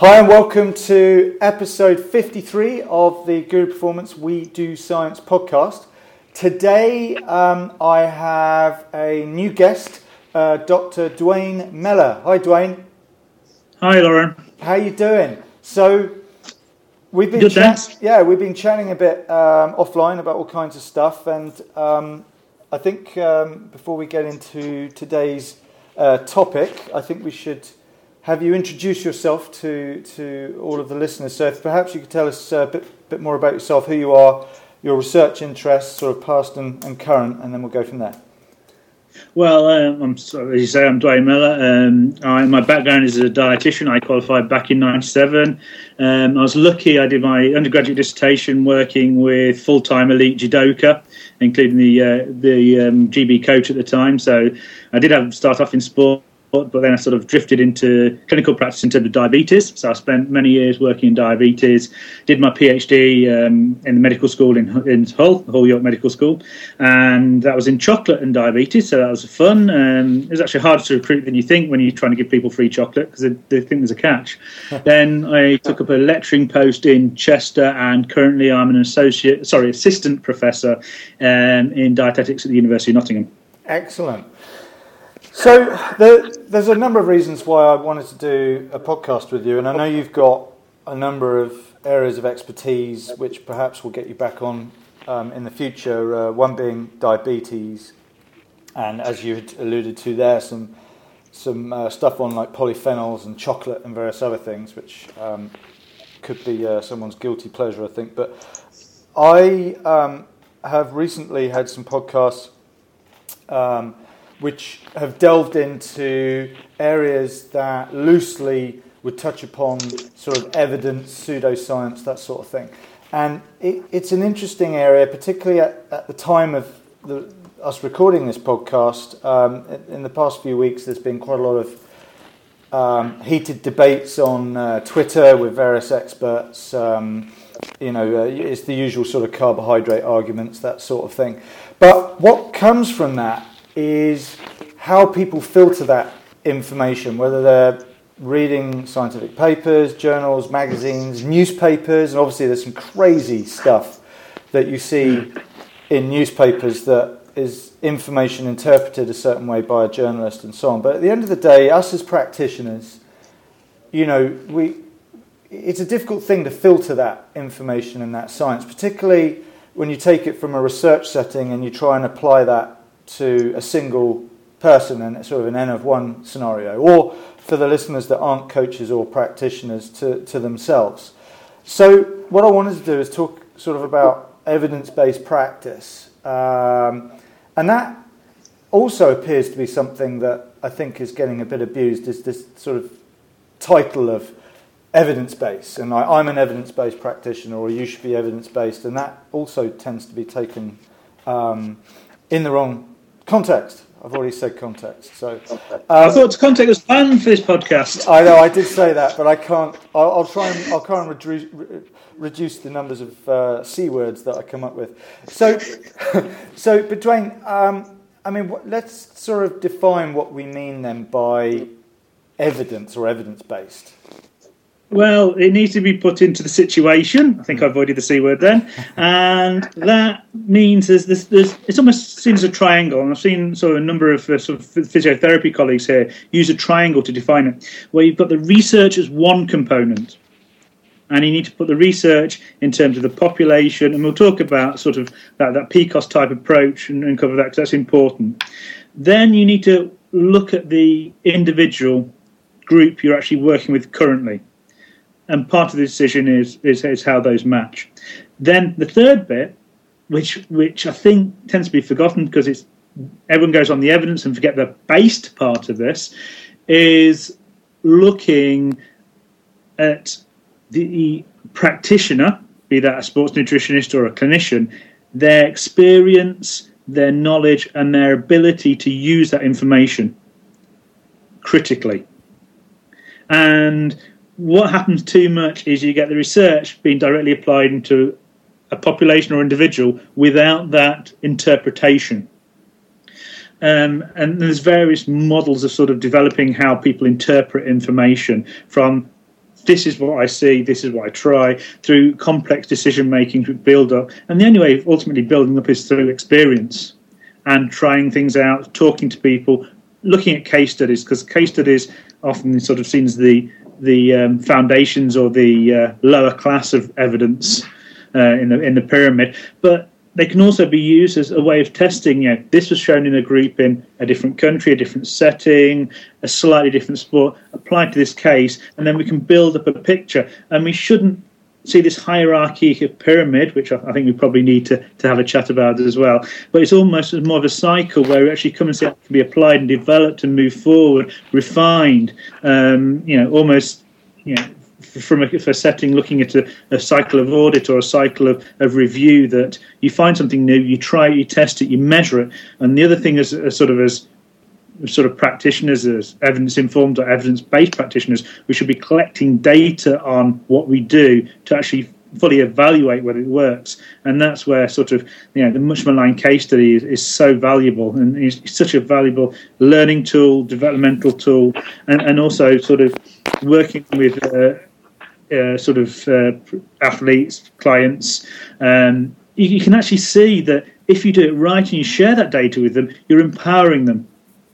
Hi, and welcome to episode 53 of the Guru Performance We Do Science podcast. Today, um, I have a new guest, uh, Dr. Duane Mellor. Hi, Duane. Hi, Lauren. How you doing? So, we've been Good, chat- yeah, we've been chatting a bit um, offline about all kinds of stuff, and um, I think um, before we get into today's uh, topic, I think we should have you introduced yourself to to all of the listeners. So, if perhaps you could tell us a bit bit more about yourself, who you are, your research interests, sort of past and, and current, and then we'll go from there. Well, um, I'm sorry, as you say, I'm Duane Mellor. Um, I, my background is as a dietitian. I qualified back in '97. Um, I was lucky. I did my undergraduate dissertation working with full-time elite judoka, including the uh, the um, GB coach at the time. So I did have start off in sport. But then I sort of drifted into clinical practice in terms of diabetes. So I spent many years working in diabetes. Did my PhD um, in the medical school in, in Hull, Hull York Medical School, and that was in chocolate and diabetes. So that was fun. Um, it was actually harder to recruit than you think when you're trying to give people free chocolate because they, they think there's a catch. then I took up a lecturing post in Chester, and currently I'm an associate, sorry, assistant professor um, in dietetics at the University of Nottingham. Excellent. So there, there's a number of reasons why I wanted to do a podcast with you, and I know you've got a number of areas of expertise which perhaps will get you back on um, in the future. Uh, one being diabetes, and as you had alluded to there, some some uh, stuff on like polyphenols and chocolate and various other things, which um, could be uh, someone's guilty pleasure, I think. But I um, have recently had some podcasts. Um, which have delved into areas that loosely would touch upon sort of evidence, pseudoscience, that sort of thing. And it, it's an interesting area, particularly at, at the time of the, us recording this podcast. Um, in, the past few weeks, there's been quite a lot of um, heated debates on uh, Twitter with various experts. Um, you know, uh, it's the usual sort of carbohydrate arguments, that sort of thing. But what comes from that is how people filter that information, whether they're reading scientific papers, journals, magazines, newspapers, and obviously there's some crazy stuff that you see in newspapers that is information interpreted a certain way by a journalist and so on. But at the end of the day, us as practitioners, you know, we it's a difficult thing to filter that information and that science, particularly when you take it from a research setting and you try and apply that to a single person and sort of an N of one scenario, or for the listeners that aren't coaches or practitioners to, to themselves. So, what I wanted to do is talk sort of about evidence based practice. Um, and that also appears to be something that I think is getting a bit abused, is this sort of title of evidence based. And I, I'm an evidence based practitioner, or you should be evidence based. And that also tends to be taken um, in the wrong context. I've already said context. So I um, thought context was planned for this podcast. I know I did say that, but I can't. I'll, I'll try and I'll try and reduce, re- reduce the numbers of uh, c words that I come up with. So, so between, um, I mean, what, let's sort of define what we mean then by evidence or evidence based. Well, it needs to be put into the situation. I think I avoided the c word then, and that means there's this. There's, it's almost seen as a triangle, and I've seen sort of a number of uh, sort of physiotherapy colleagues here use a triangle to define it, where you've got the research as one component, and you need to put the research in terms of the population, and we'll talk about sort of that, that PICOS type approach and, and cover that because that's important. Then you need to look at the individual group you're actually working with currently and part of the decision is, is is how those match. Then the third bit, which which I think tends to be forgotten because it's everyone goes on the evidence and forget the based part of this, is looking at the practitioner, be that a sports nutritionist or a clinician, their experience, their knowledge, and their ability to use that information critically. And what happens too much is you get the research being directly applied into a population or individual without that interpretation. Um, and there's various models of sort of developing how people interpret information from this is what I see, this is what I try through complex decision making, to build up. And the only way of ultimately building up is through experience and trying things out, talking to people, looking at case studies, because case studies often sort of seen as the the um, foundations or the uh, lower class of evidence uh, in the in the pyramid. But they can also be used as a way of testing. You know, this was shown in a group in a different country, a different setting, a slightly different sport, applied to this case, and then we can build up a picture. And we shouldn't see this hierarchy pyramid, which I, think we probably need to, to have a chat about as well. But it's almost more of a cycle where we actually come and see how it can be applied and developed and move forward, refined. Um, you know, almost you know from a, setting looking at a, a, cycle of audit or a cycle of, of review that you find something new, you try it, you test it, you measure it. And the other thing is, is sort of as sort of practitioners, as evidence informed or evidence based practitioners, we should be collecting data on what we do to actually fully evaluate whether it works. And that's where sort of you know the Much maligned case study is, is so valuable and is such a valuable learning tool, developmental tool, and, and also sort of working with. Uh, uh, sort of uh, athletes, clients, um, you, you, can actually see that if you do it right and you share that data with them, you're empowering them.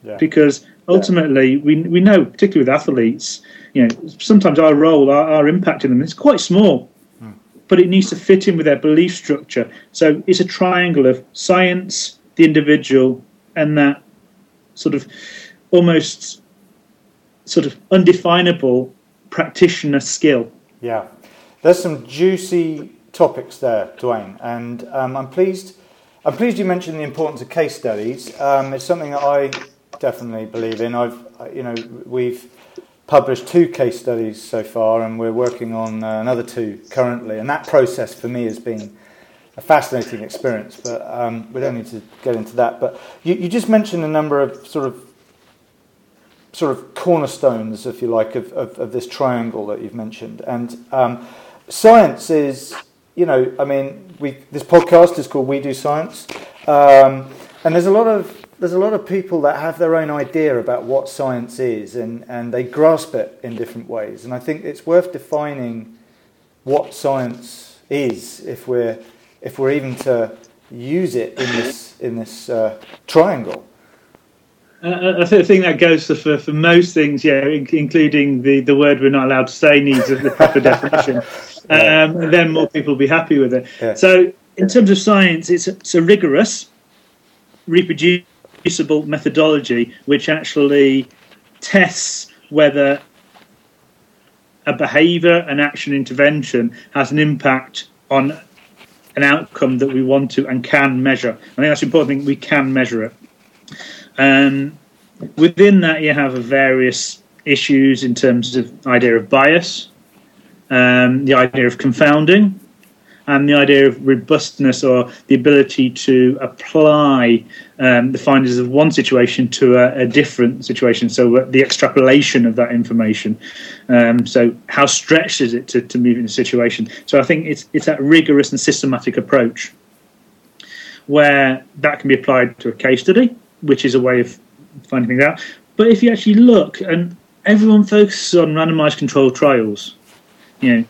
Yeah. Because ultimately, yeah. we we know, particularly with athletes, you know, sometimes our role, our, our impact in them is quite small, hmm. but it needs to fit in with their belief structure. So it's a triangle of science, the individual, and that sort of almost sort of undefinable practitioner skill. Yeah, there's some juicy topics there, Duane, and um, I'm pleased. I'm pleased you mentioned the importance of case studies. Um, it's something that I definitely believe in. I've, you know, we've published two case studies so far, and we're working on uh, another two currently. And that process for me has been a fascinating experience. But um, we don't need to get into that. But you, you just mentioned a number of sort of sort of cornerstones, if you like, of, of, of this triangle that you've mentioned. And um, science is, you know, I mean, we, this podcast is called We Do Science, um, and there's a lot of there's a lot of people that have their own idea about what science is, and, and they grasp it in different ways. And I think it's worth defining what science is if we're if we're even to use it in this in this uh, triangle. I think that goes for, for most things, yeah, including the, the word we're not allowed to say needs the proper definition. Um, and then more people will be happy with it. Yeah. So, in terms of science, it's it's a rigorous, reproducible methodology which actually tests whether a behaviour, an action intervention has an impact on an outcome that we want to and can measure. I think that's important. thing, We can measure it. Um, within that, you have various issues in terms of idea of bias, um, the idea of confounding, and the idea of robustness or the ability to apply um, the findings of one situation to a, a different situation. So uh, the extrapolation of that information. Um, so how stretched is it to, to move in a situation? So I think it's it's that rigorous and systematic approach where that can be applied to a case study which is a way of finding things out. But if you actually look, and everyone focuses on randomized controlled trials, you know,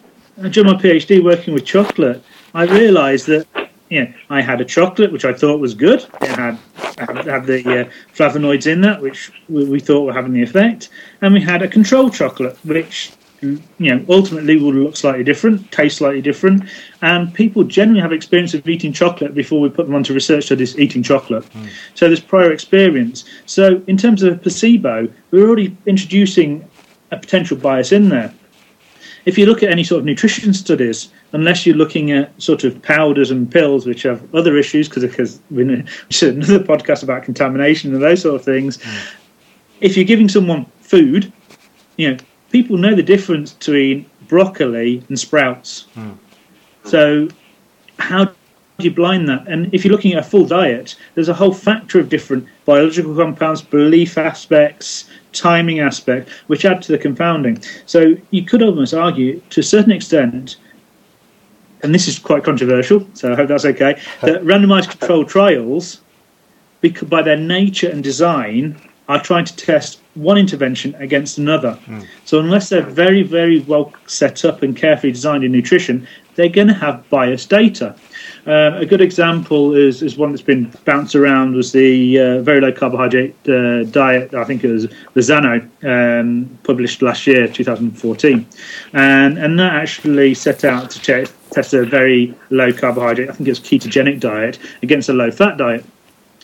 during my PhD working with chocolate, I realised that you know, I had a chocolate which I thought was good. It had had, the uh, flavonoids in that, which we, we, thought were having the effect, and we had a control chocolate, which you know ultimately will look slightly different, taste slightly different, and people generally have experience of eating chocolate before we put them onto research studies eating chocolate. Mm. So there's prior experience. So in terms of placebo, we're already introducing a potential bias in there. If you look at any sort of nutrition studies, unless you're looking at sort of powders and pills, which have other issues, because we should another podcast about contamination and those sort of things. If you're giving someone food, you know, people know the difference between broccoli and sprouts. Mm. So, how do you blind that? And if you're looking at a full diet, there's a whole factor of different biological compounds, belief aspects, timing aspect, which add to the confounding. So, you could almost argue, to a certain extent, and this is quite controversial, so I hope that's okay, that randomized controlled trials, by their nature and design, are trying to test one intervention against another. Mm. So unless they're very, very well set up and carefully designed in nutrition, they're going to have biased data. Um, a good example is, is one that's been bounced around was the uh, very low carbohydrate uh, diet. I think it was Bazzano um, published last year, 2014, and and that actually set out to check, test a very low carbohydrate. I think it was ketogenic diet against a low fat diet.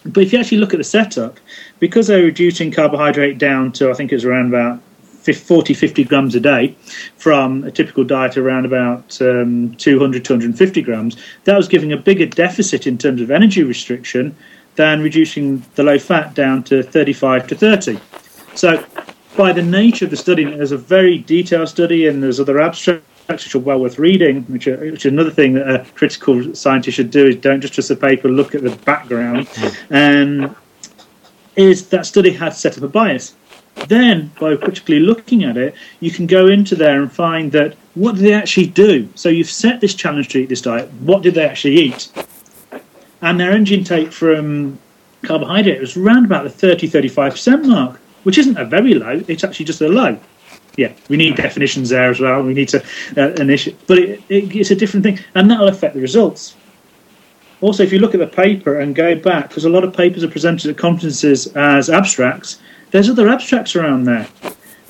But if you actually look at the setup, because they're reducing carbohydrate down to I think it was around about 40, 50 grams a day from a typical diet around about um, 200, 250 grams, that was giving a bigger deficit in terms of energy restriction than reducing the low fat down to 35 to 30. So, by the nature of the study, there's a very detailed study and there's other abstracts which are well worth reading, which, are, which is another thing that a critical scientist should do is don't just trust the paper, look at the background. Um, is that study had set up a bias. Then, by critically looking at it, you can go into there and find that what did they actually do? So you've set this challenge to eat this diet. What did they actually eat? And their energy intake from carbohydrate was around about the 30 35% mark, which isn't a very low, it's actually just a low. Yeah, we need definitions there as well. We need to uh, issue, but it, it, it's a different thing, and that'll affect the results. Also, if you look at the paper and go back, because a lot of papers are presented at conferences as abstracts, there's other abstracts around there.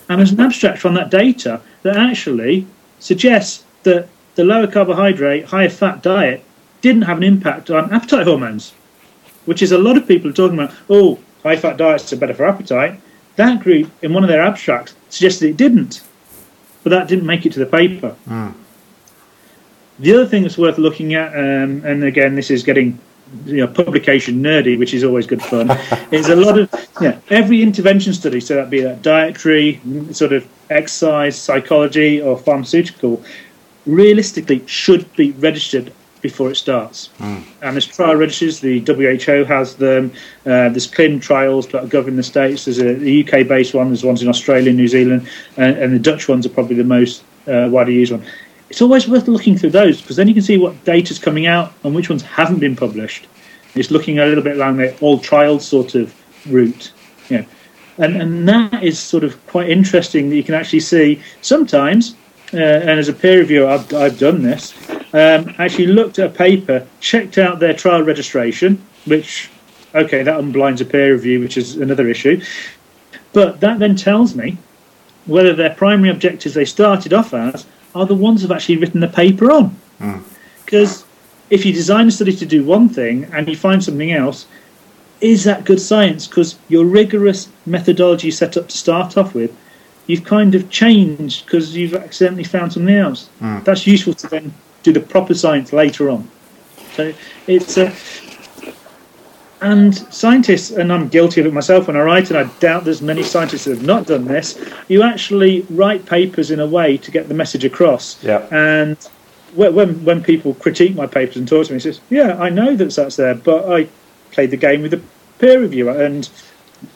And there's an abstract from that data that actually suggests that the lower carbohydrate, higher fat diet didn't have an impact on appetite hormones, which is a lot of people are talking about, oh, high fat diets are better for appetite. That group, in one of their abstracts, suggested it didn't, but that didn't make it to the paper. Mm. The other thing that's worth looking at, um, and again, this is getting you know, publication nerdy, which is always good fun, is a lot of yeah, every intervention study, so that be that dietary, sort of exercise, psychology, or pharmaceutical, realistically should be registered before it starts. Mm. And there's trial registers. The WHO has them. Uh, there's clinical trials that govern the states. There's a, UK-based one. There's ones in Australia, New Zealand, and, and the Dutch ones are probably the most uh, widely used one it's always worth looking through those because then you can see what data's coming out and which ones haven't been published. It's looking a little bit along the all trials sort of route, you know. and and that is sort of quite interesting that you can actually see sometimes. Uh, and as a peer reviewer, I've, I've done this. Um, actually looked at a paper, checked out their trial registration, which okay, that unblinds a peer review, which is another issue. But that then tells me whether their primary objectives they started off as are the ones who've actually written the paper on. Because mm. if you design a study to do one thing and you find something else, is that good science? Because your rigorous methodology set up to start off with, you've kind of changed because you've accidentally found something else. Mm. That's useful to then do the proper science later on. So it's a. And scientists, and I'm guilty of it myself when I write, and I doubt there's many scientists that have not done this. You actually write papers in a way to get the message across. Yeah. And when when people critique my papers and talk to me, says, "Yeah, I know that that's there, but I played the game with the peer reviewer, and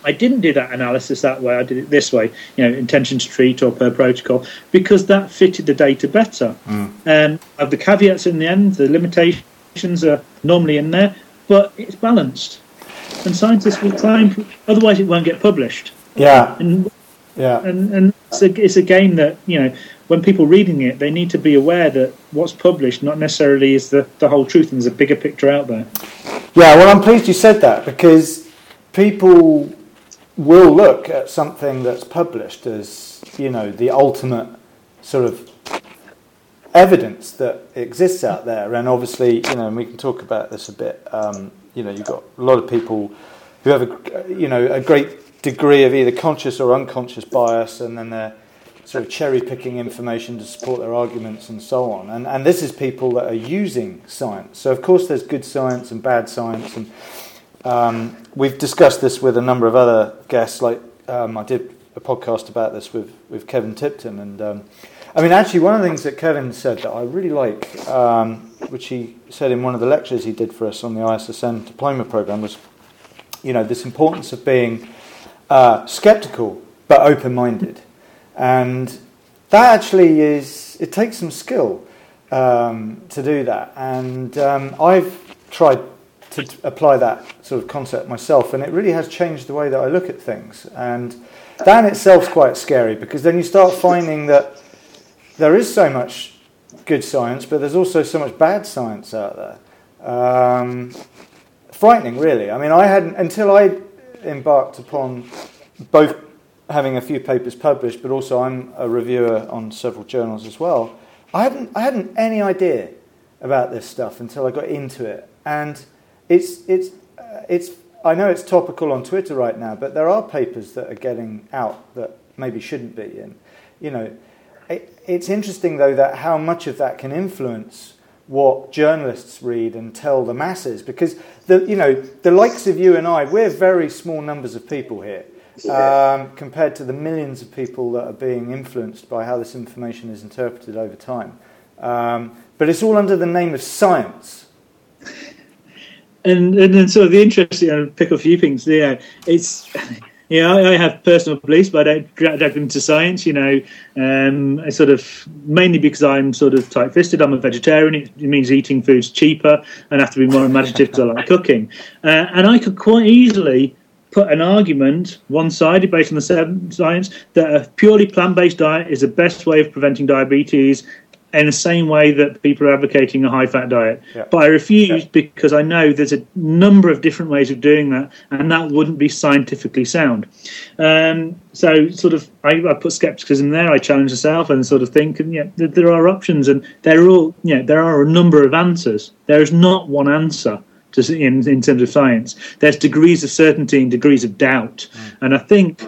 I didn't do that analysis that way. I did it this way, you know, intention to treat or per protocol, because that fitted the data better. Mm. And of the caveats in the end, the limitations are normally in there, but it's balanced. And scientists will try and, otherwise, it won't get published. Yeah. And, yeah. And, and it's, a, it's a game that, you know, when people reading it, they need to be aware that what's published not necessarily is the, the whole truth and there's a bigger picture out there. Yeah, well, I'm pleased you said that because people will look at something that's published as, you know, the ultimate sort of evidence that exists out there. And obviously, you know, and we can talk about this a bit. Um, you know, you've got a lot of people who have a, you know, a great degree of either conscious or unconscious bias, and then they're sort of cherry picking information to support their arguments and so on. And, and this is people that are using science. So, of course, there's good science and bad science. And um, we've discussed this with a number of other guests. Like um, I did a podcast about this with, with Kevin Tipton. And um, I mean, actually, one of the things that Kevin said that I really like, um, which he said in one of the lectures he did for us on the ISSN diploma program, was, you know, this importance of being uh, skeptical but open-minded, and that actually is it takes some skill um, to do that. And um, I've tried to apply that sort of concept myself, and it really has changed the way that I look at things. And that in itself is quite scary because then you start finding that there is so much good science, but there's also so much bad science out there. Um, frightening, really. I mean, I hadn't until I embarked upon both having a few papers published, but also I'm a reviewer on several journals as well. I hadn't I hadn't any idea about this stuff until I got into it, and it's it's uh, it's. I know it's topical on Twitter right now, but there are papers that are getting out that maybe shouldn't be, and you know, it, it's interesting though that how much of that can influence what journalists read and tell the masses, because the you know the likes of you and I, we're very small numbers of people here. Um, compared to the millions of people that are being influenced by how this information is interpreted over time. Um, but it's all under the name of science. And and then sort of the interesting, I'll pick a few things there. It's yeah, I, have personal beliefs, but I don't drag them into science. You know, um, I sort of mainly because I'm sort of tight-fisted. I'm a vegetarian. It, means eating food's cheaper, and I have to be more imaginative because I like cooking. Uh, and I could quite easily put an argument one-sided based on the science that a purely plant-based diet is the best way of preventing diabetes in the same way that people are advocating a high fat diet. Yeah. But I refuse yeah. because I know there's a number of different ways of doing that, and that wouldn't be scientifically sound. Um, so, sort of, I, I, put skepticism there. I challenge myself and sort of think, and yeah, there, there are options, and there are all, yeah, there are a number of answers. There is not one answer. To, in, in terms of science, there's degrees of certainty and degrees of doubt, mm. and I think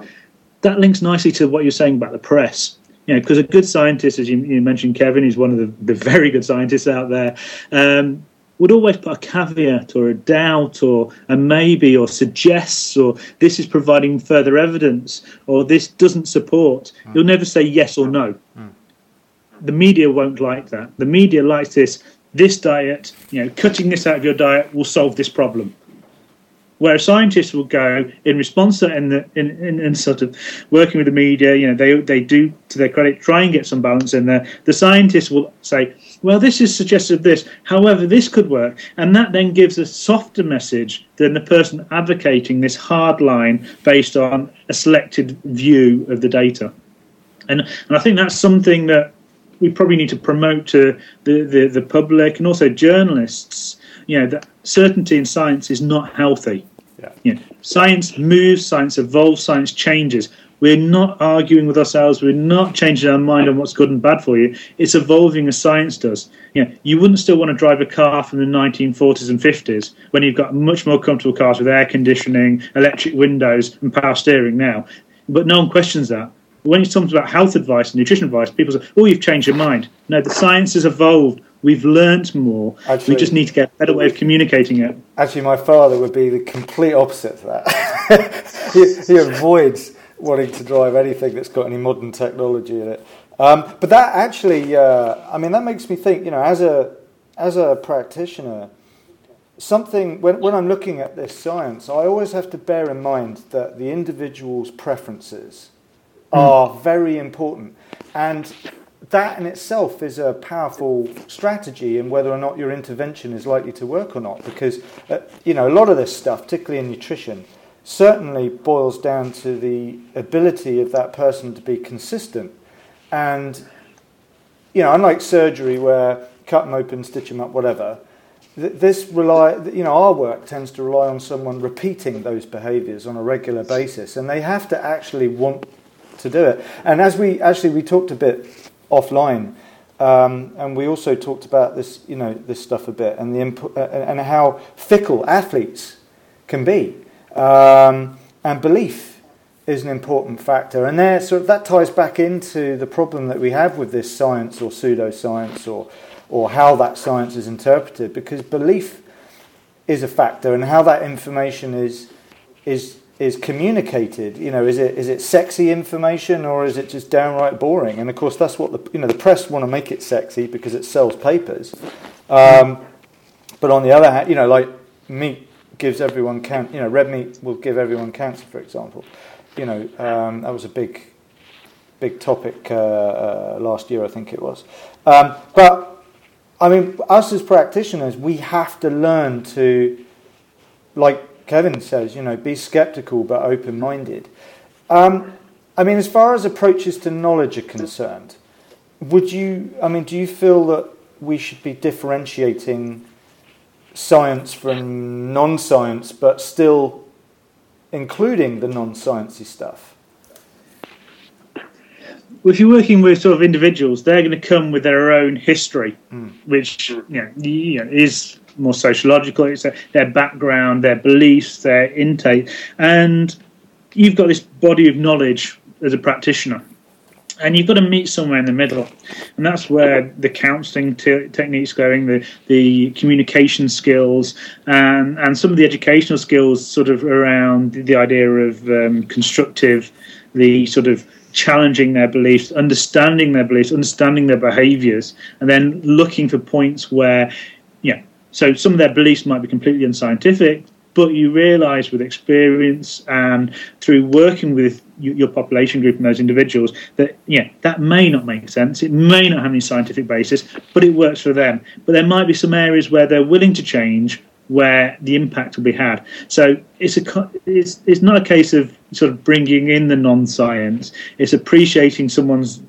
that links nicely to what you're saying about the press you know, because a good scientist, as you, you, mentioned, Kevin, is one of the, the very good scientists out there, um, would always put a caveat or a doubt or a maybe or suggests or this is providing further evidence or this doesn't support. Mm. You'll never say yes or no. Mm. The media won't like that. The media likes this. This diet, you know, cutting this out of your diet will solve this problem where scientists will go in response to in, the, in, in, in, sort of working with the media, you know, they they do to their credit try and get some balance in there. The scientists will say, well, this is suggested this, however, this could work, and that then gives a softer message than the person advocating this hard line based on a selected view of the data. And and I think that's something that we probably need to promote to the, the, the public and also journalists you know that certainty in science is not healthy. Yeah. You know, science moves, science evolves, science changes. We're not arguing with ourselves. We're not changing our mind on what's good and bad for you. It's evolving as science does. You, know, you wouldn't still want to drive a car from the 1940s and 50s when you've got much more comfortable cars with air conditioning, electric windows, and power steering now. But no one questions that. When it comes about health advice and nutrition advice, people say, "Oh, you've changed your mind." No, the science has evolved. We've learnt more. Actually, we just need to get a better way of communicating it. Actually, my father would be the complete opposite to that. he, he, avoids wanting to drive anything that's got any modern technology in it. Um, but that actually, uh, I mean, that makes me think. You know, as a as a practitioner, something when, when I'm looking at this science, I always have to bear in mind that the individual's preferences mm. are very important. And that in itself is a powerful strategy in whether or not your intervention is likely to work or not. Because, uh, you know, a lot of this stuff, particularly in nutrition, certainly boils down to the ability of that person to be consistent. And, you know, unlike surgery where cut them open, stitch them up, whatever, this rely, you know, our work tends to rely on someone repeating those behaviours on a regular basis, and they have to actually want to do it. And as we actually we talked a bit offline. Um, and we also talked about this, you know, this stuff a bit, and the imp- uh, and how fickle athletes can be, um, and belief is an important factor. And there, sort of, that ties back into the problem that we have with this science or pseudoscience, or or how that science is interpreted, because belief is a factor, and how that information is is is communicated. You know, is it is it sexy information or is it just downright boring? And of course, that's what the you know the press want to make it sexy because it sells papers. Um, but on the other hand, you know, like meat gives everyone can you know red meat will give everyone cancer, for example. You know, um, that was a big big topic uh, uh, last year, I think it was. Um, but I mean, us as practitioners, we have to learn to like Kevin says, you know, be skeptical but open minded. Um, I mean, as far as approaches to knowledge are concerned, would you, I mean, do you feel that we should be differentiating science from non science but still including the non sciencey stuff? Well, if you're working with sort of individuals, they're going to come with their own history, mm. which you know, you know, is more sociological. It's their background, their beliefs, their intake, and you've got this body of knowledge as a practitioner. And you've got to meet somewhere in the middle, and that's where the counselling t- techniques going, the the communication skills, and and some of the educational skills, sort of around the idea of um, constructive, the sort of challenging their beliefs, understanding their beliefs, understanding their behaviours, and then looking for points where, so some of their beliefs might be completely unscientific, but you realise with experience and through working with your population group and those individuals that yeah that may not make sense it may not have any scientific basis but it works for them but there might be some areas where they're willing to change where the impact will be had. So it's a it's it's not a case of sort of bringing in the non-science. It's appreciating someone's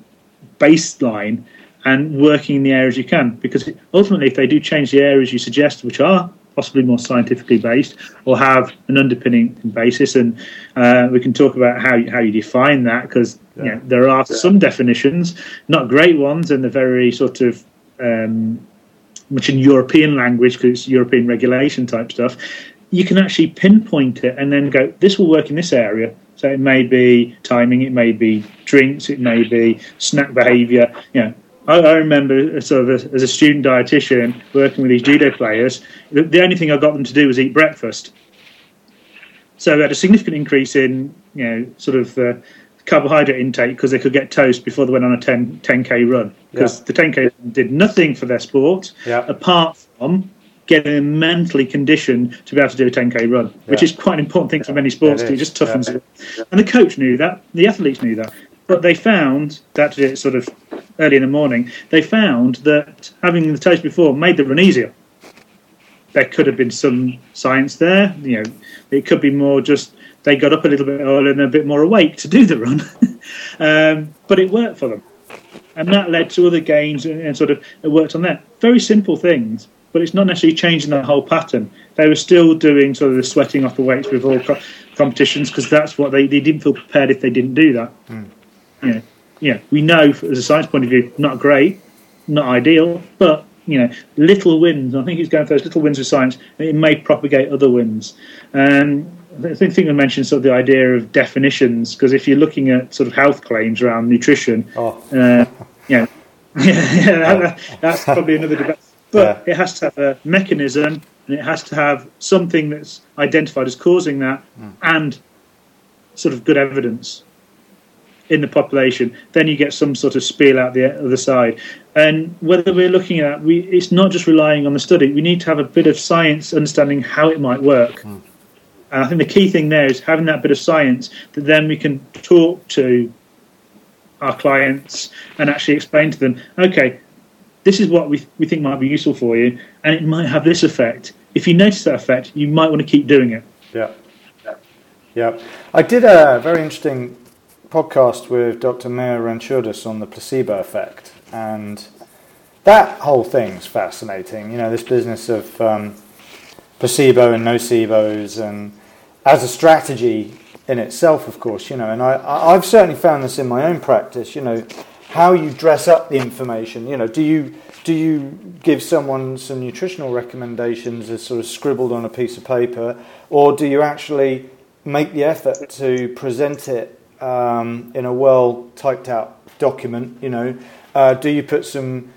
baseline and working in the areas you can. Because ultimately, if they do change the areas you suggest, which are possibly more scientifically based or have an underpinning basis, and uh, we can talk about how you, how you define that because yeah. you know, there are yeah. some definitions, not great ones, and they're very sort of um, much in European language because it's European regulation type stuff, you can actually pinpoint it and then go, this will work in this area. So it may be timing, it may be drinks, it may be snack behaviour. You know, I, I remember sort of as a student dietitian working with these judo players, the, the only thing I got them to do was eat breakfast. So we had a significant increase in, you know, sort of uh, carbohydrate intake because they could get toast before they went on a 10, 10k run because yeah. the 10k did nothing for their sport yeah. apart from getting them mentally conditioned to be able to do a 10k run, yeah. which is quite an important thing for many sports. It just toughens it. And the coach knew that, the athletes knew that, but they found that it sort of early in the morning. They found that having the toast before made the run easier. There could have been some science there. You know, it could be more just they got up a little bit earlier and a bit more awake to do the run. um, but it worked for them. And that led to other gains and, and, sort of it worked on that. Very simple things, but it's not necessarily changing the whole pattern. They were still doing sort of the sweating off the weights with all co- competitions because that's what they, they didn't feel prepared if they didn't do that. Mm. Yeah, yeah. We know as a science point of view, not great, not ideal, but you know, little wins. I think he's going for those little wins with science. It may propagate other wins. Um, I think I mentioned sort of the idea of definitions because if you're looking at sort of health claims around nutrition, oh. uh, yeah, yeah, that, that's probably another debate. But yeah. it has to have a mechanism and it has to have something that's identified as causing that mm. and sort of good evidence in the population. Then you get some sort of spiel out the other side. And whether we're looking at, we, it's not just relying on the study. We need to have a bit of science understanding how it might work. Mm. And I think the key thing there is having that bit of science that then we can talk to our clients and actually explain to them, okay, this is what we, we think might be useful for you, and it might have this effect. If you notice that effect, you might want to keep doing it. Yeah. Yeah. I did a very interesting podcast with Dr. Mayur Ranchordas on the placebo effect, and that whole thing's fascinating. You know, this business of um, placebo and nocebos and as a strategy in itself, of course, you know, and I, I've certainly found this in my own practice, you know, how you dress up the information, you know, do you do you give someone some nutritional recommendations as sort of scribbled on a piece of paper, or do you actually make the effort to present it um, in a well typed out document? You know, uh, do you put some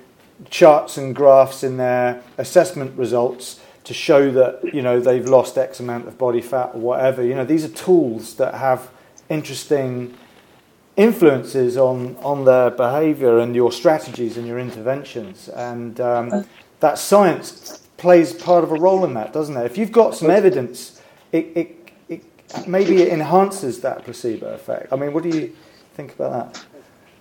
charts and graphs in there, assessment results, to show that you know they've lost X amount of body fat or whatever. You know, these are tools that have interesting influences on on their behaviour and your strategies and your interventions, and um, that science plays part of a role in that, doesn't it? If you've got some evidence, it, it maybe it enhances that placebo effect. I mean, what do you think about that?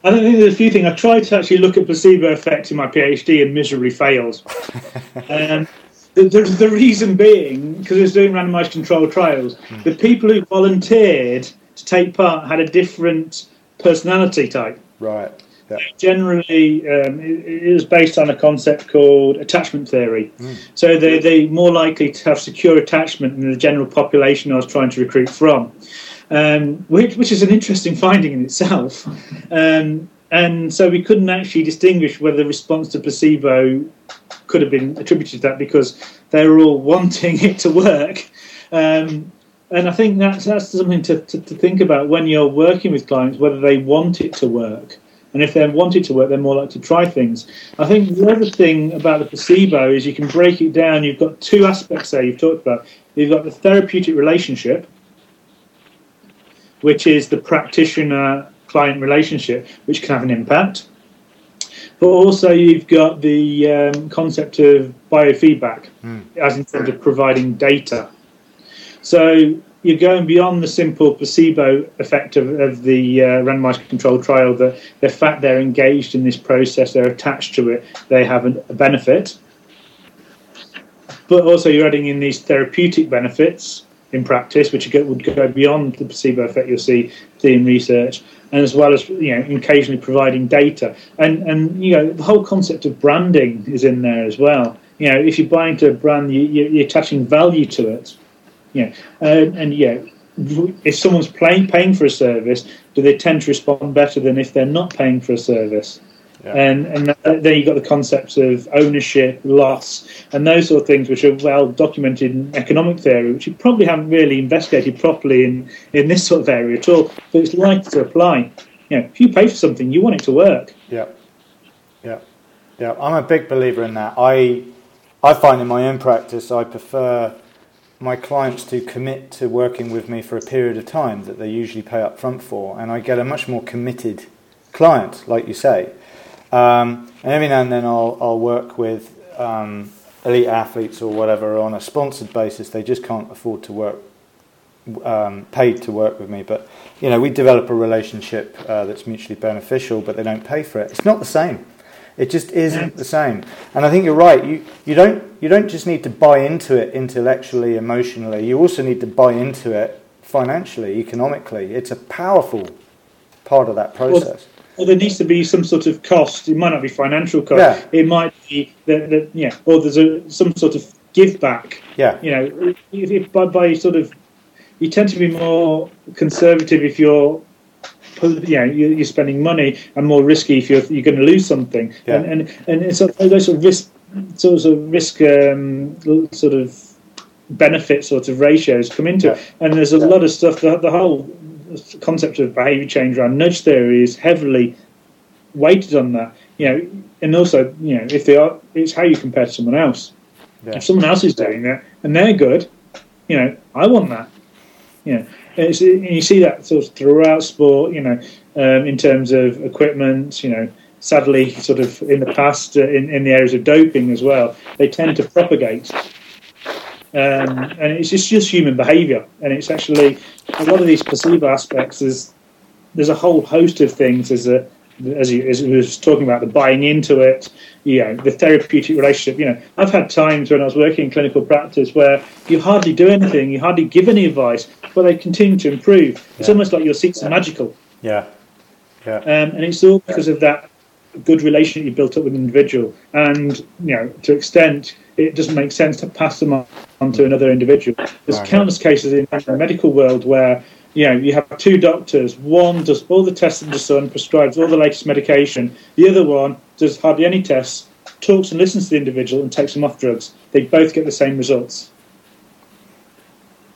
I think there's a few things. I tried to actually look at placebo effect in my PhD and miserably failed. um, The, the, the reason being, because it was doing randomized controlled trials, Hmm. the people who volunteered to take part had a different personality type. Right. Yeah. Generally, um, it, it was based on a concept called attachment theory. So they, they're more likely to have secure attachment than the general population I was trying to recruit from, um, which, which is an interesting finding in itself. Um, and so we couldn't actually distinguish whether the response to placebo could have been attributed to that because they were all wanting it to work. Um, and I think that's that's something to, to, to think about when you're working with clients, whether they want it to work. And if they want it to work, they're more likely to try things. I think the other thing about the placebo is you can break it down. You've got two aspects there you've talked about. You've got the therapeutic relationship, which is the practitioner client relationship, which can have an impact. But also, you've got the um, concept of biofeedback, as in terms of providing data. So you're going beyond the simple placebo effect of, of the uh, randomized controlled trial. The fact they're engaged in this process, they're attached to it, they have an, a benefit. But also, you're adding in these therapeutic benefits in practice, which would go beyond the placebo effect you'll see, in research, and as well as you know, occasionally providing data. And and you know, the whole concept of branding is in there as well. You know, if you're buying to a brand, you, you- you're attaching value to it. Yeah, and yeah, if someone's paying paying for a service, do they tend to respond better than if they're not paying for a service? Yeah. And and then you've got the concepts of ownership, loss, and those sort of things, which are well documented in economic theory, which you probably haven't really investigated properly in, in this sort of area at all. But it's likely to apply. You know, if you pay for something, you want it to work. Yeah, yeah, yeah. I'm a big believer in that. I I find in my own practice, I prefer my clients to commit to working with me for a period of time that they usually pay up front for, and I get a much more committed client, like you say. Um, and every now and then, I'll I'll work with um, elite athletes or whatever on a sponsored basis. They just can't afford to work um, paid to work with me, but you know we develop a relationship uh, that's mutually beneficial, but they don't pay for it. It's not the same. It just isn't the same. And I think you're right. You you don't you don't just need to buy into it intellectually, emotionally. You also need to buy into it financially, economically. It's a powerful part of that process. Or there needs to be some sort of cost. It might not be financial cost. Yeah. It might be that, that yeah, or there's a some sort of give back. Yeah, You know, if, if by, by sort of, you tend to be more conservative if you're, you know, you're, spending money, and more risky if you're you're going to lose something. Yeah. And and and of, those sort of risk, sort of risk, um, sort of benefit sort of ratios come into Yeah. it. And there's a lot of stuff. The, the whole concept of behaviour change around nudge theory is heavily weighted on that. You know, and also you know if they are, it's how you compare to someone else. yeah, If someone else is doing that and they're good, you know, I want that. You know, and, and you see that sort of throughout sport. You know, um, in terms of equipment. You know, sadly, sort of in the past, uh, in, in the areas of doping as well, they tend to propagate. Um, and it's just, just human behaviour, and it's actually a lot of these placebo aspects. Is there's a whole host of things. There's a as you as we was talking about the buying into it, you know, the therapeutic relationship. You know, I've had times when I was working in clinical practice where you hardly do anything, you hardly give any advice, but they continue to improve. It's almost like your seats are magical, yeah, yeah, um, and it's all because of that good relationship you built up with an individual. And you know, to extent, it doesn't make sense to pass them on, to another individual. There's countless cases in the medical world where you know you have two doctors. One does all the tests under the sun, prescribes all the latest medication. The other one does hardly any tests, talks and listens to the individual, and takes them off drugs. They both get the same results.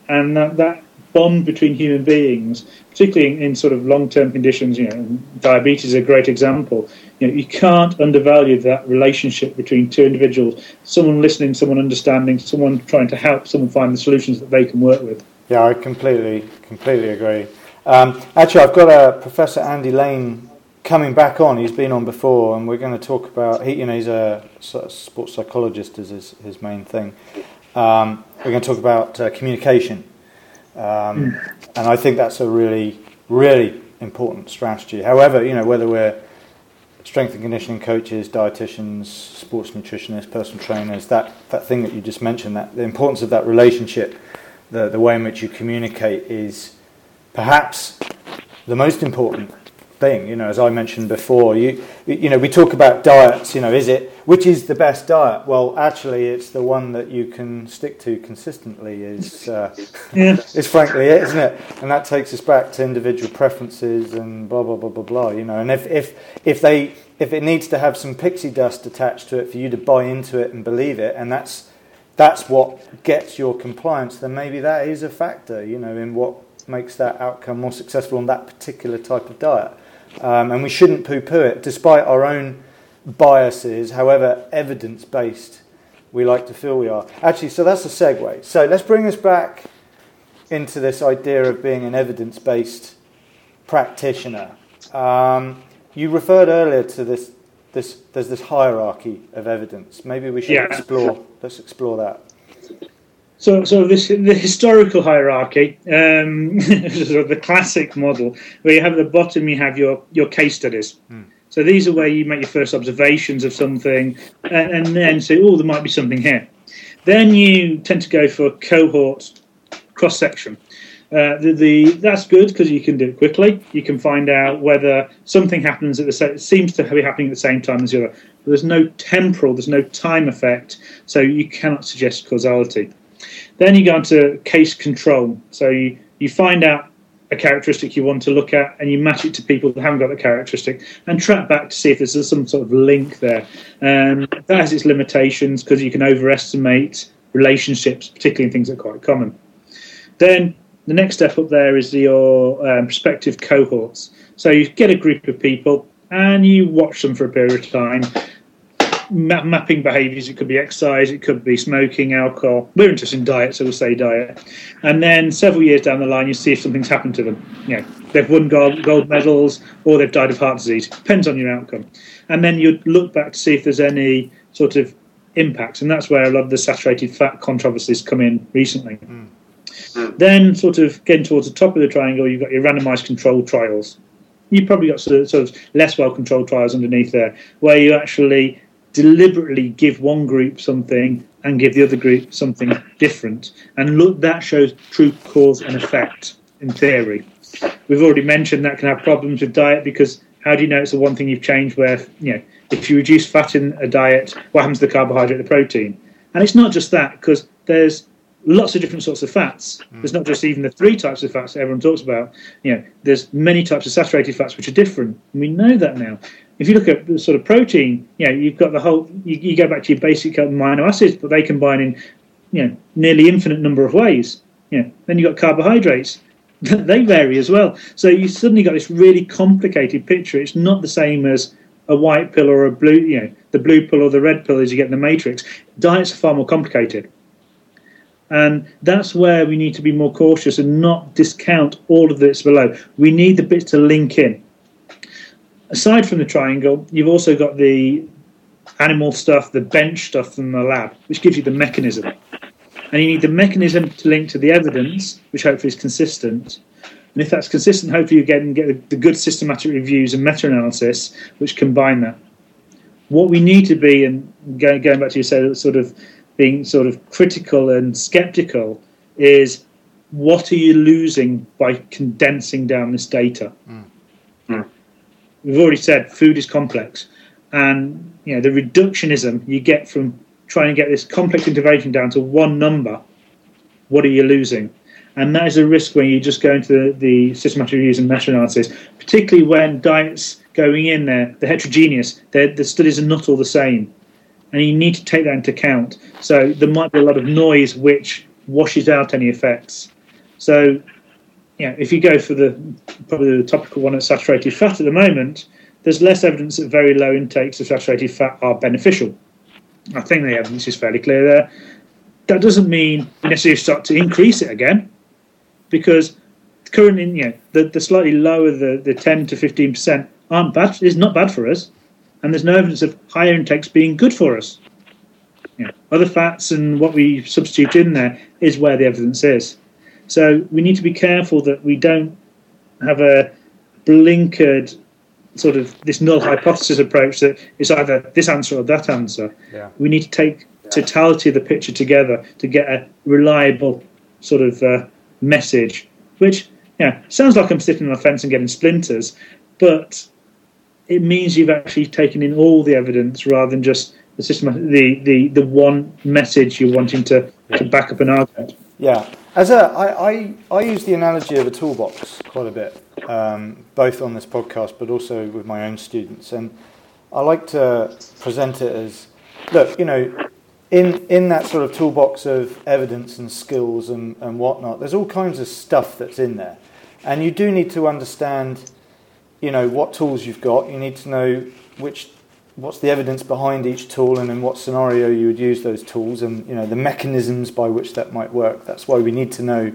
And that, that bond between human beings, particularly in, in sort of long-term conditions, you know, diabetes is a great example. You know, you can't undervalue that relationship between two individuals. Someone listening, someone understanding, someone trying to help, someone find the solutions that they can work with. Yeah. I completely completely agree. Um, actually, I've got a Professor Andy Lane coming back on. He's been on before, and we're going to talk about. He, you know, he's a sports psychologist is his, his main thing. Um, we're going to talk about uh, communication, um, and I think that's a really, really important strategy. However, you know, whether we're strength and conditioning coaches, dietitians, sports nutritionists, personal trainers, that, that thing that you just mentioned, that the importance of that relationship, the, the way in which you communicate is perhaps the most important thing. You know, as I mentioned before, you you know we talk about diets. You know, is it which is the best diet? Well, actually, it's the one that you can stick to consistently. Is uh, yeah. is frankly it, isn't it? And that takes us back to individual preferences and blah blah blah blah blah. You know, and if if if they if it needs to have some pixie dust attached to it for you to buy into it and believe it, and that's that's what gets your compliance, then maybe that is a factor. You know, in what makes that outcome more successful on that particular type of diet. Um, and we shouldn't poo poo it, despite our own biases, however evidence based we like to feel we are. Actually, so that's a segue. So let's bring us back into this idea of being an evidence based practitioner. Um, you referred earlier to this, this, there's this hierarchy of evidence. Maybe we should yeah. explore, let's explore that. So, so this the historical hierarchy, um, sort of the classic model, where you have at the bottom you have your your case studies. Hmm. So these are where you make your first observations of something, and, and then say, oh, there might be something here. Then you tend to go for cohort cross section. Uh, the, the, that's good because you can do it quickly. You can find out whether something happens at the same, seems to be happening at the same time as the other. But there's no temporal, there's no time effect, so you cannot suggest causality. Then you go on to case control. So you, you find out a characteristic you want to look at and you match it to people that haven't got the characteristic and track back to see if there's some sort of link there. Um, that has its limitations because you can overestimate relationships, particularly in things that are quite common. Then the next step up there is your um, prospective cohorts. So you get a group of people and you watch them for a period of time ma- mapping behaviours. It could be exercise, it could be smoking, alcohol. We're interested in diet, so we'll say diet. And then several years down the line, you see if something's happened to them. You know, they've won gold, gold medals or they've died of heart disease. Depends on your outcome. And then you look back to see if there's any sort of impacts, and that's where a lot of the saturated fat controversies come in recently. Mm. Then, sort of getting towards the top of the triangle, you've got your randomized controlled trials. You've probably got sort of, sort of less well controlled trials underneath there, where you actually deliberately give one group something and give the other group something different. And look, that shows true cause and effect in theory. We've already mentioned that can have problems with diet because how do you know it's the one thing you've changed where, you know, if you reduce fat in a diet, what happens to the carbohydrate, the protein? And it's not just that because there's lots of different sorts of fats. Mm. There's not just even the three types of fats that everyone talks about. You know, there's many types of saturated fats which are different. And we know that now if you look at the sort of protein, you know, you've got the whole. You, you, go back to your basic amino acids, but they combine in, you know, nearly infinite number of ways. You know, then you've got carbohydrates; they vary as well. So you suddenly got this really complicated picture. It's not the same as a white pill or a blue, you know, the blue pill or the red pill as you get in the matrix. Diets are far more complicated. And that's where we need to be more cautious and not discount all of this below. We need the bits to link in aside from the triangle, you've also got the animal stuff, the bench stuff from the lab, which gives you the mechanism. And you need the mechanism to link to the evidence, which hopefully is consistent. And if that's consistent, hopefully you get, get the good systematic reviews and meta analysis, which combine that. What we need to be, and going, back to you say, sort of being sort of critical and skeptical, is what are you losing by condensing down this data? Mm. Mm we've already said food is complex, and you know the reductionism you get from trying to get this complex intervention down to one number. What are you losing? And that is a risk when you just go into the, the systematic reviews and meta-analysis, particularly when diets going in there, they're heterogeneous. They're, the studies are not all the same, and you need to take that into account. So there might be a lot of noise which washes out any effects. So you know, if you go for the probably the topical one at saturated fat at the moment, there's less evidence that very low intakes of saturated fat are beneficial. I think the evidence is fairly clear there. That doesn't mean necessarily start to increase it again, because currently, you know, the, the slightly lower the, the 10 to 15 percent aren't bad. Is not bad for us, and there's no evidence of higher intakes being good for us. You know, other fats and what we substitute in there is where the evidence is. So we need to be careful that we don't have a blinkered sort of this null hypothesis approach that it's either this answer or that answer. Yeah. We need to take totality of the picture together to get a reliable sort of uh, message, which yeah sounds like I'm sitting on a fence and getting splinters, but it means you've actually taken in all the evidence rather than just the system, the, the, the one message you're wanting to, to back up an argument. Yeah, as a, I, I, I use the analogy of a toolbox quite a bit, um, both on this podcast but also with my own students, and I like to present it as, look, you know, in in that sort of toolbox of evidence and skills and, and whatnot, there's all kinds of stuff that's in there, and you do need to understand, you know, what tools you've got. You need to know which what's the evidence behind each tool and in what scenario you would use those tools and you know the mechanisms by which that might work that's why we need to know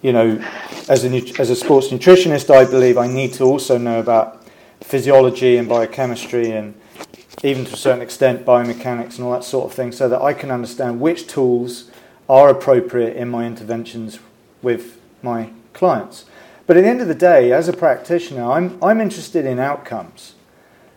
you know as a as a sports nutritionist I believe I need to also know about physiology and biochemistry and even to a certain extent biomechanics and all that sort of thing so that I can understand which tools are appropriate in my interventions with my clients but at the end of the day as a practitioner I'm I'm interested in outcomes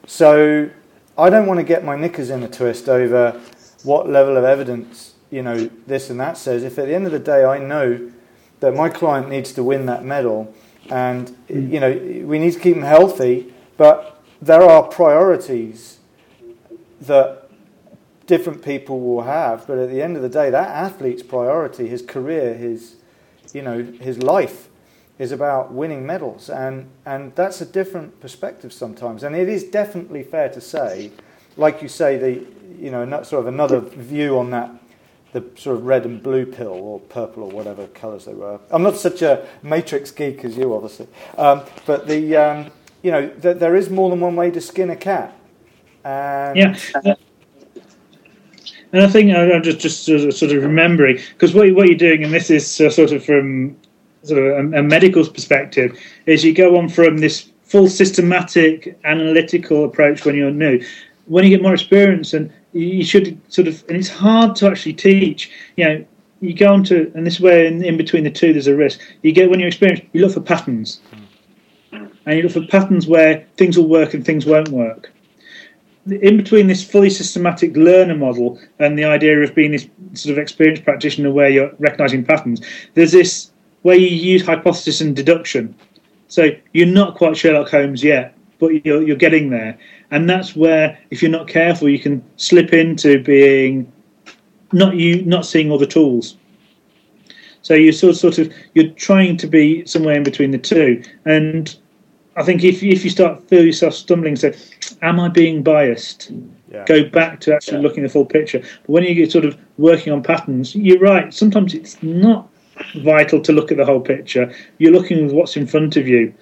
so I don't want to get my knickers in a twist over what level of evidence, you know, this and that says. If at the end of the day I know that my client needs to win that medal and, you know, we need to keep them healthy, but there are priorities that different people will have. But at the end of the day, that athlete's priority, his career, his, you know, his life is about winning medals, and and that's a different perspective sometimes. And it is definitely fair to say, like you say, the you know sort of another view on that. The sort of red and blue pill, or purple, or whatever colours they were. I'm not such a matrix geek as you, obviously, um, but the um, you know th- there is more than one way to skin a cat. And yeah, and I think I'm just just sort of remembering because what what you're doing, and this is sort of from sort of a, a medical perspective, is you go on from this full systematic analytical approach when you're new. When you get more experience, and you should sort of, and it's hard to actually teach. You know, you go on to, and this way where in, in between the two there's a risk. You get when you're experienced, you look for patterns, hmm. and you look for patterns where things will work and things won't work. In between this fully systematic learner model and the idea of being this sort of experienced practitioner where you're recognizing patterns, there's this where you use hypothesis and deduction. So you're not quite Sherlock Holmes yet, but you're, you're getting there. And that's where, if you're not careful, you can slip into being not you not seeing all the tools. So you're sort of, sort of you're trying to be somewhere in between the two. And I think if if you start feel yourself stumbling, say, "Am I being biased?" Yeah. Go back to actually yeah. looking at the full picture. But when you get sort of working on patterns, you're right. Sometimes it's not vital to look at the whole picture. You're looking at what's in front of you,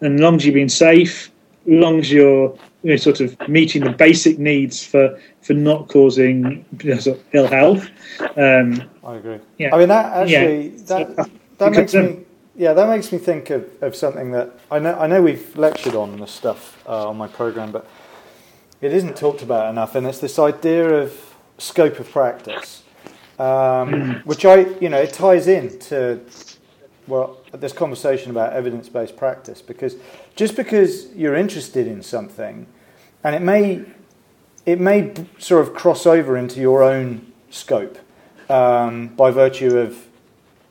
and as long as you're being safe, as long as you're you know, sort of meeting the basic needs for for not causing you know, sort of ill health. Um, I agree. Yeah. I mean that actually yeah. that that makes me yeah that makes me think of, of something that I know I know we've lectured on this stuff uh, on my program, but it isn't talked about enough, and it's this idea of scope of practice um, which I, you know, it ties in to well this conversation about evidence-based practice because just because you're interested in something, and it may it may sort of cross over into your own scope um, by virtue of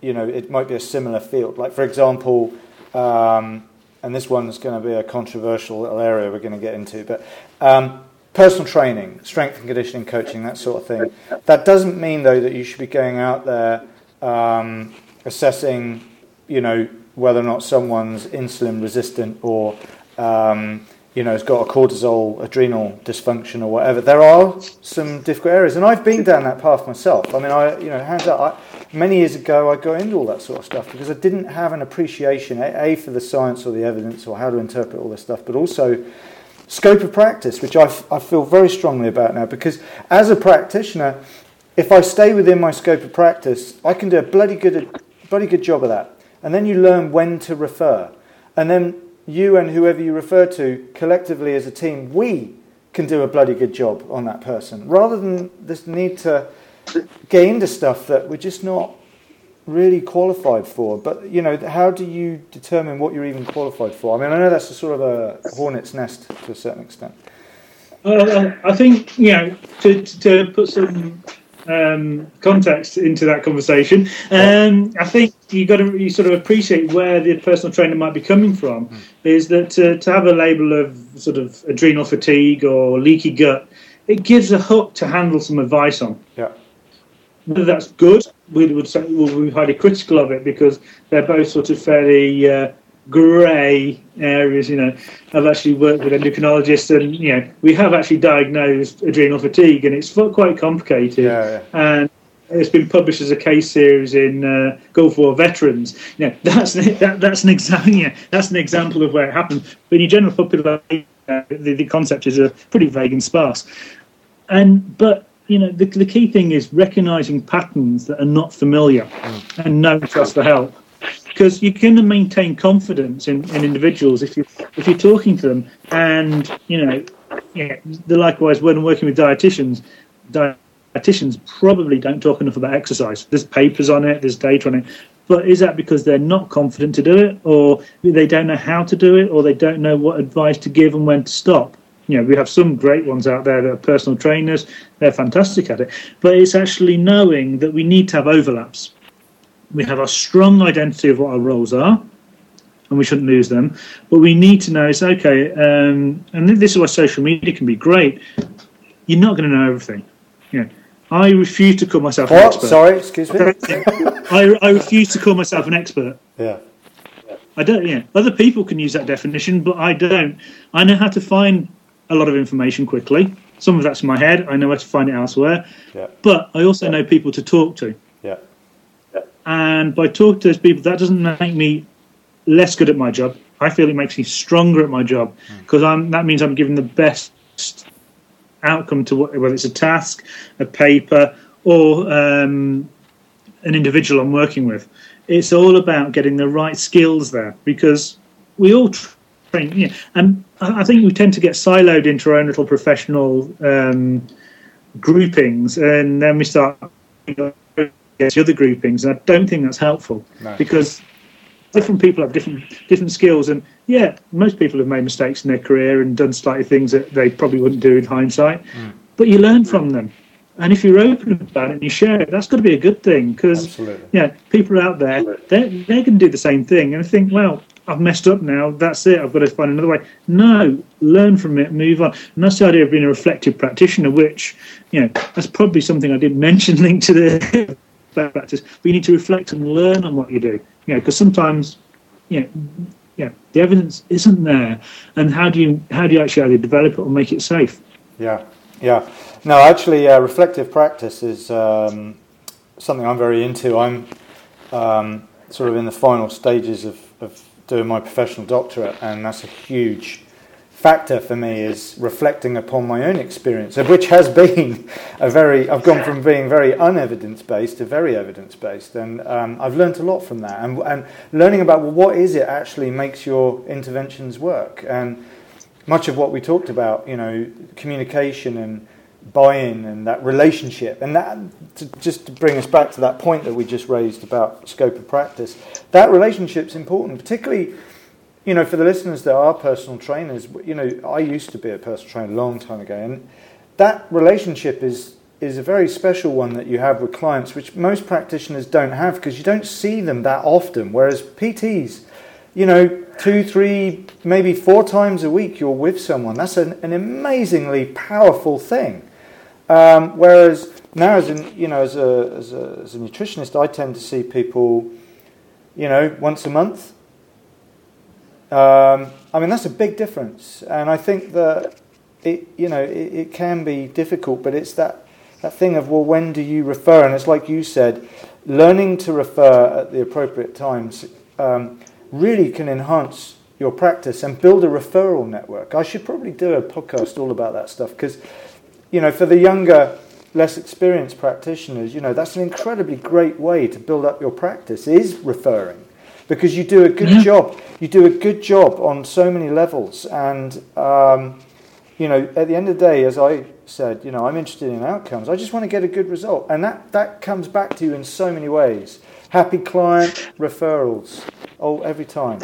you know it might be a similar field. Like for example. Um, and this one's going to be a controversial little area we're going to get into, but um, personal training, strength and conditioning coaching, that sort of thing. That doesn't mean, though, that you should be going out there um, assessing, you know, whether or not someone's insulin resistant or, um, you know, has got a cortisol adrenal dysfunction or whatever. There are some difficult areas, and I've been down that path myself. I mean, I, you know, hands up, I, many years ago, I got into all that sort of stuff because I didn't have an appreciation, a, a for the science or the evidence or how to interpret all this stuff, but also scope of practice, which I, I feel very strongly about now, because as a practitioner, if I stay within my scope of practice, I can do a bloody good, bloody good job of that. And then you learn when to refer. And then you and whoever you refer to collectively as a team, we can do a bloody good job on that person rather than this need to get into stuff that we're just not really qualified for. But you know, how do you determine what you're even qualified for? I mean, I know that's a sort of a hornet's nest to a certain extent. Uh, I think you know to, to put some um, context into that conversation. Um, I think you got to you sort of appreciate where the personal trainer might be coming from. Mm. Is that to, to have a label of sort of adrenal fatigue or leaky gut, it gives a hook to handle some advice on. Yeah. Whether that's good, we would say we'll be highly critical of it because they're both sort of fairly uh, grey areas. You know, I've actually worked with endocrinologists, and you know, we have actually diagnosed adrenal fatigue, and it's quite complicated. Yeah, yeah. And it's been published as a case series in uh, Gulf War veterans. You know, that's that, that's an example. Yeah, that's an example of where it happens. But in general population, uh, the, the concept is a pretty vague and sparse. And but you know, the, the key thing is recognizing patterns that are not familiar mm. and know to ask for help. Because you can maintain confidence in, in individuals if you if you're talking to them. And you know yeah likewise when working with dietitians dietitians probably don't talk enough about exercise. There's papers on it there's data on it. But is that because they're not confident to do it? Or they don't know how to do it? Or they don't know what advice to give and when to stop you know we have some great ones out there that are personal trainers they're fantastic at it but it's actually knowing that we need to have overlaps we have a strong identity of what our roles are, and we shouldn't lose them. But we need to know it's okay, um, and this is why social media can be great. You're not going to know everything. You know, I refuse to call myself what? an expert. Sorry, excuse me. I, I refuse to call myself an expert. Yeah. I don't. Yeah, other people can use that definition, but I don't. I know how to find a lot of information quickly. Some of that's in my head. I know where to find it elsewhere. Yeah. But I also know people to talk to. Yeah. And by talking to those people, that doesn't make me less good at my job. I feel it makes me stronger at my job because mm. that means I'm giving the best outcome to what, whether it's a task, a paper, or um, an individual I'm working with. It's all about getting the right skills there because we all train. Yeah, and I think we tend to get siloed into our own little professional um, groupings, and then we start against the other groupings, and I don't think that's helpful no. because different people have different different skills, and yeah, most people have made mistakes in their career and done slightly things that they probably wouldn't do in hindsight, mm. but you learn from them. And if you're open about it and you share it, that's got to be a good thing because yeah, people out there they're they're going to do the same thing and I think, well, I've messed up now. That's it. I've got to find another way. No, learn from it, move on. And that's the idea of being a reflective practitioner, which, you know, that's probably something I didn't mention linked to the practice, but you need to reflect and learn on what you do. You know, because sometimes, you know, yeah, the evidence isn't there, and how do you how do you actually either develop it or make it safe? Yeah, yeah. No, actually, uh, reflective practice is um, something I'm very into. I'm um, sort of in the final stages of, of doing my professional doctorate, and that's a huge factor for me is reflecting upon my own experience, of which has been a very. I've gone from being very unevidence based to very evidence based, and um, I've learned a lot from that. And, and learning about well, what is it actually makes your interventions work, and much of what we talked about, you know, communication and buy-in and that relationship, and that to, just to bring us back to that point that we just raised about scope of practice, that relationship's important, particularly you know, for the listeners that are personal trainers, you know, I used to be a personal trainer a long time ago, and that relationship is is a very special one that you have with clients, which most practitioners don't have because you don't see them that often. Whereas PTs, you know, two, three, maybe four times a week you're with someone. That's an, an amazingly powerful thing. Um, whereas now, as a, you know, as a, as a as a nutritionist, I tend to see people, you know, once a month um, I mean, that's a big difference, and I think that it, you know, it, it, can be difficult, but it's that that thing of well, when do you refer? And it's like you said, learning to refer at the appropriate times um, really can enhance your practice and build a referral network. I should probably do a podcast all about that stuff because, you know, for the younger less experienced practitioners, you know, that's an incredibly great way to build up your practice is referring because you do a good yeah. job. You do a good job on so many levels, and um, you know, at the end of the day, as I said, you know, I'm interested in outcomes. I just want to get a good result, and that that comes back to you in so many ways. Happy client referrals, oh, every time.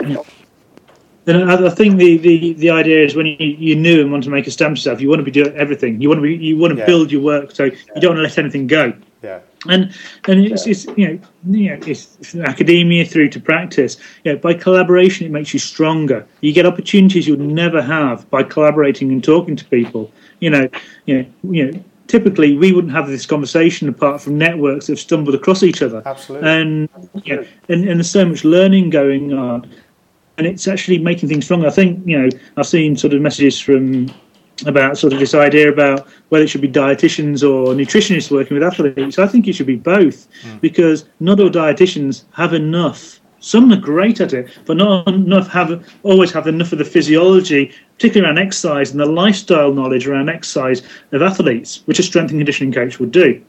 And I think the, the, the idea is when you, you new and want to make a stamp yourself, you want to be doing everything. You want to be you want to Yeah. build your work, so you don't want to let anything go. Yeah, And and it's, it's you know you know it's from academia through to practice. You know, by collaboration, it makes you stronger. You get opportunities you'd never have by collaborating and talking to people. You know, you know, you know. Typically, we wouldn't have this conversation apart from networks that have stumbled across each other. Absolutely. And know, and, and there's so much learning going on, and it's actually making things stronger. I think you know I've seen sort of messages from about sort of this idea about whether it should be dietitians or nutritionists working with athletes. I think it should be both hmm. because not all dietitians have enough. Some are great at it, but not enough have always have enough of the physiology, particularly around exercise and the lifestyle knowledge around exercise of athletes, which a strength and conditioning coach would do.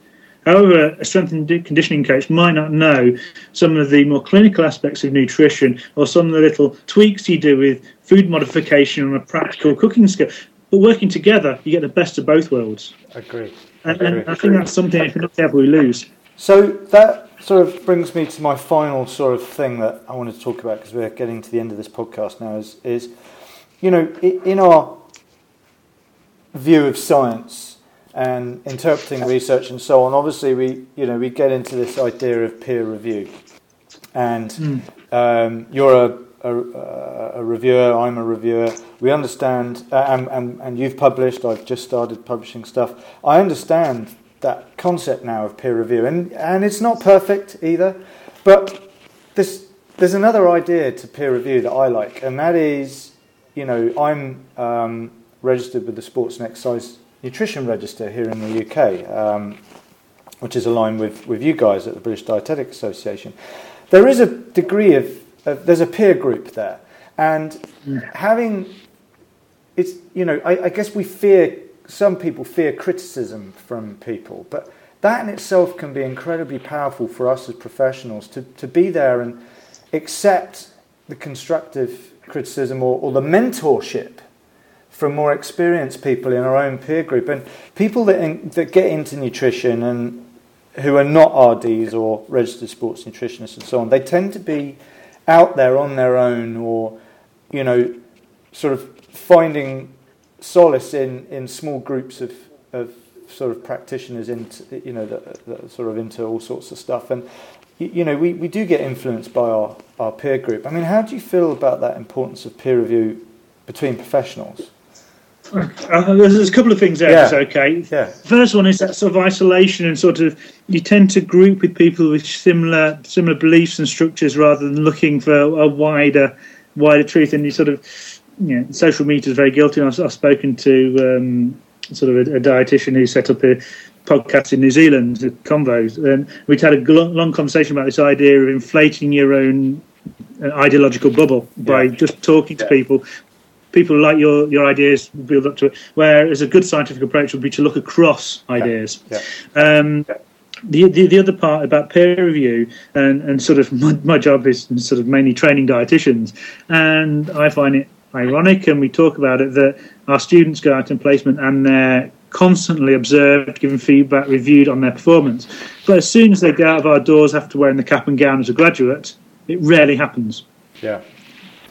However, a strength and conditioning coach might not know some of the more clinical aspects of nutrition or some of the little tweaks you do with food modification on a practical cooking skill. But working together, you get the best of both worlds. agree. And, agree. and I think that's something if we're not careful, we lose. So that sort of brings me to my final sort of thing that I wanted to talk about because we're getting to the end of this podcast now. Is is you know in our view of science and interpreting research and so on, obviously we you know we get into this idea of peer review, and um, you're a a, a reviewer, I'm a reviewer. We understand, uh, and, and, and you've published, I've just started publishing stuff. I understand that concept now of peer review, and, and it's not perfect either, but this, there's another idea to peer review that I like, and that is, you know, I'm um, registered with the Sports and Exercise Nutrition Register here in the UK, um, which is aligned with, with you guys at the British Dietetic Association. There is a degree of uh, there's a peer group there, and having it's you know I, I guess we fear some people fear criticism from people, but that in itself can be incredibly powerful for us as professionals to, to be there and accept the constructive criticism or, or the mentorship from more experienced people in our own peer group and people that, in, that get into nutrition and who are not RDs or registered sports nutritionists and so on, they tend to be out there on their own or, you know, sort of finding solace in, in small groups of, of sort of practitioners into, you know, that, that sort of into all sorts of stuff. And, you, know, we, we do get influenced by our, our peer group. I mean, how do you feel about that importance of peer review between professionals? Uh, there's, there's a couple of things there. Yeah. It's okay. Yeah. First one is that sort of isolation and sort of you tend to group with people with similar similar beliefs and structures rather than looking for a wider wider truth. And you sort of you know, social media is very guilty. I've, I've spoken to um, sort of a, a dietitian who set up a podcast in New Zealand, the Convos, and we'd had a long, long conversation about this idea of inflating your own uh, ideological bubble by Yeah. just talking to Yeah. people people like your your ideas build up to it. Whereas a good scientific approach would be to look across ideas. Yeah. Um, the, the the other part about peer review and, and sort of my, my job is sort of mainly training dietitians, and I find it ironic, and we talk about it that our students go out in placement and they're constantly observed, given feedback, reviewed on their performance. But as soon as they go out of our doors after wearing the cap and gown as a graduate, it rarely happens Yeah.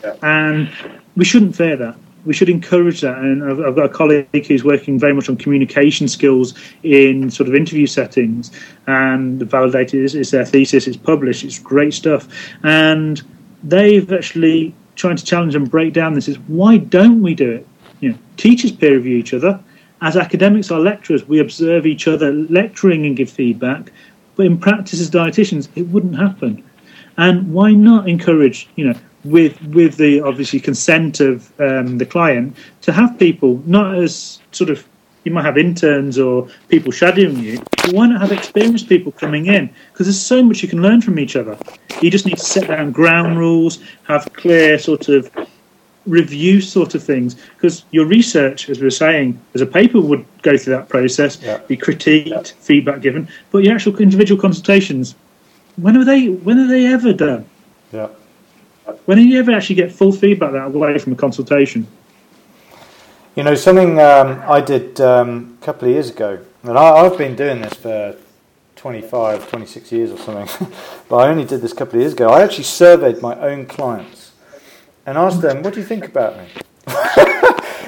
Yeah. and we shouldn't fear that. We should encourage that. And I've, I've got a colleague who's working very much on communication skills in sort of interview settings, and validated is, their thesis. It's published. It's great stuff, and they've actually trying to challenge and break down this. Is why don't we do it? You know, teachers peer review each other. As academics, our lecturers, we observe each other lecturing and give feedback. But in practice, as dietitians, it wouldn't happen. And why not encourage, you know, with with the obviously consent of um, the client to have people not as sort of you might have interns or people shadowing you, but why not have experienced people coming in? Because there's so much you can learn from each other. You just need to set down ground rules, have clear sort of review sort of things. Because your research, as we were saying, as a paper would go through that process, Yeah. be critiqued, feedback given, but your actual individual consultations, when are they? When are they ever done? Yeah. When do you ever actually get full feedback that away from a consultation? You know, something um, I did um, a couple of years ago, and I, I've been doing this for 25, 26 years or something, but I only did this a couple of years ago. I actually surveyed my own clients and asked them, What do you think about me?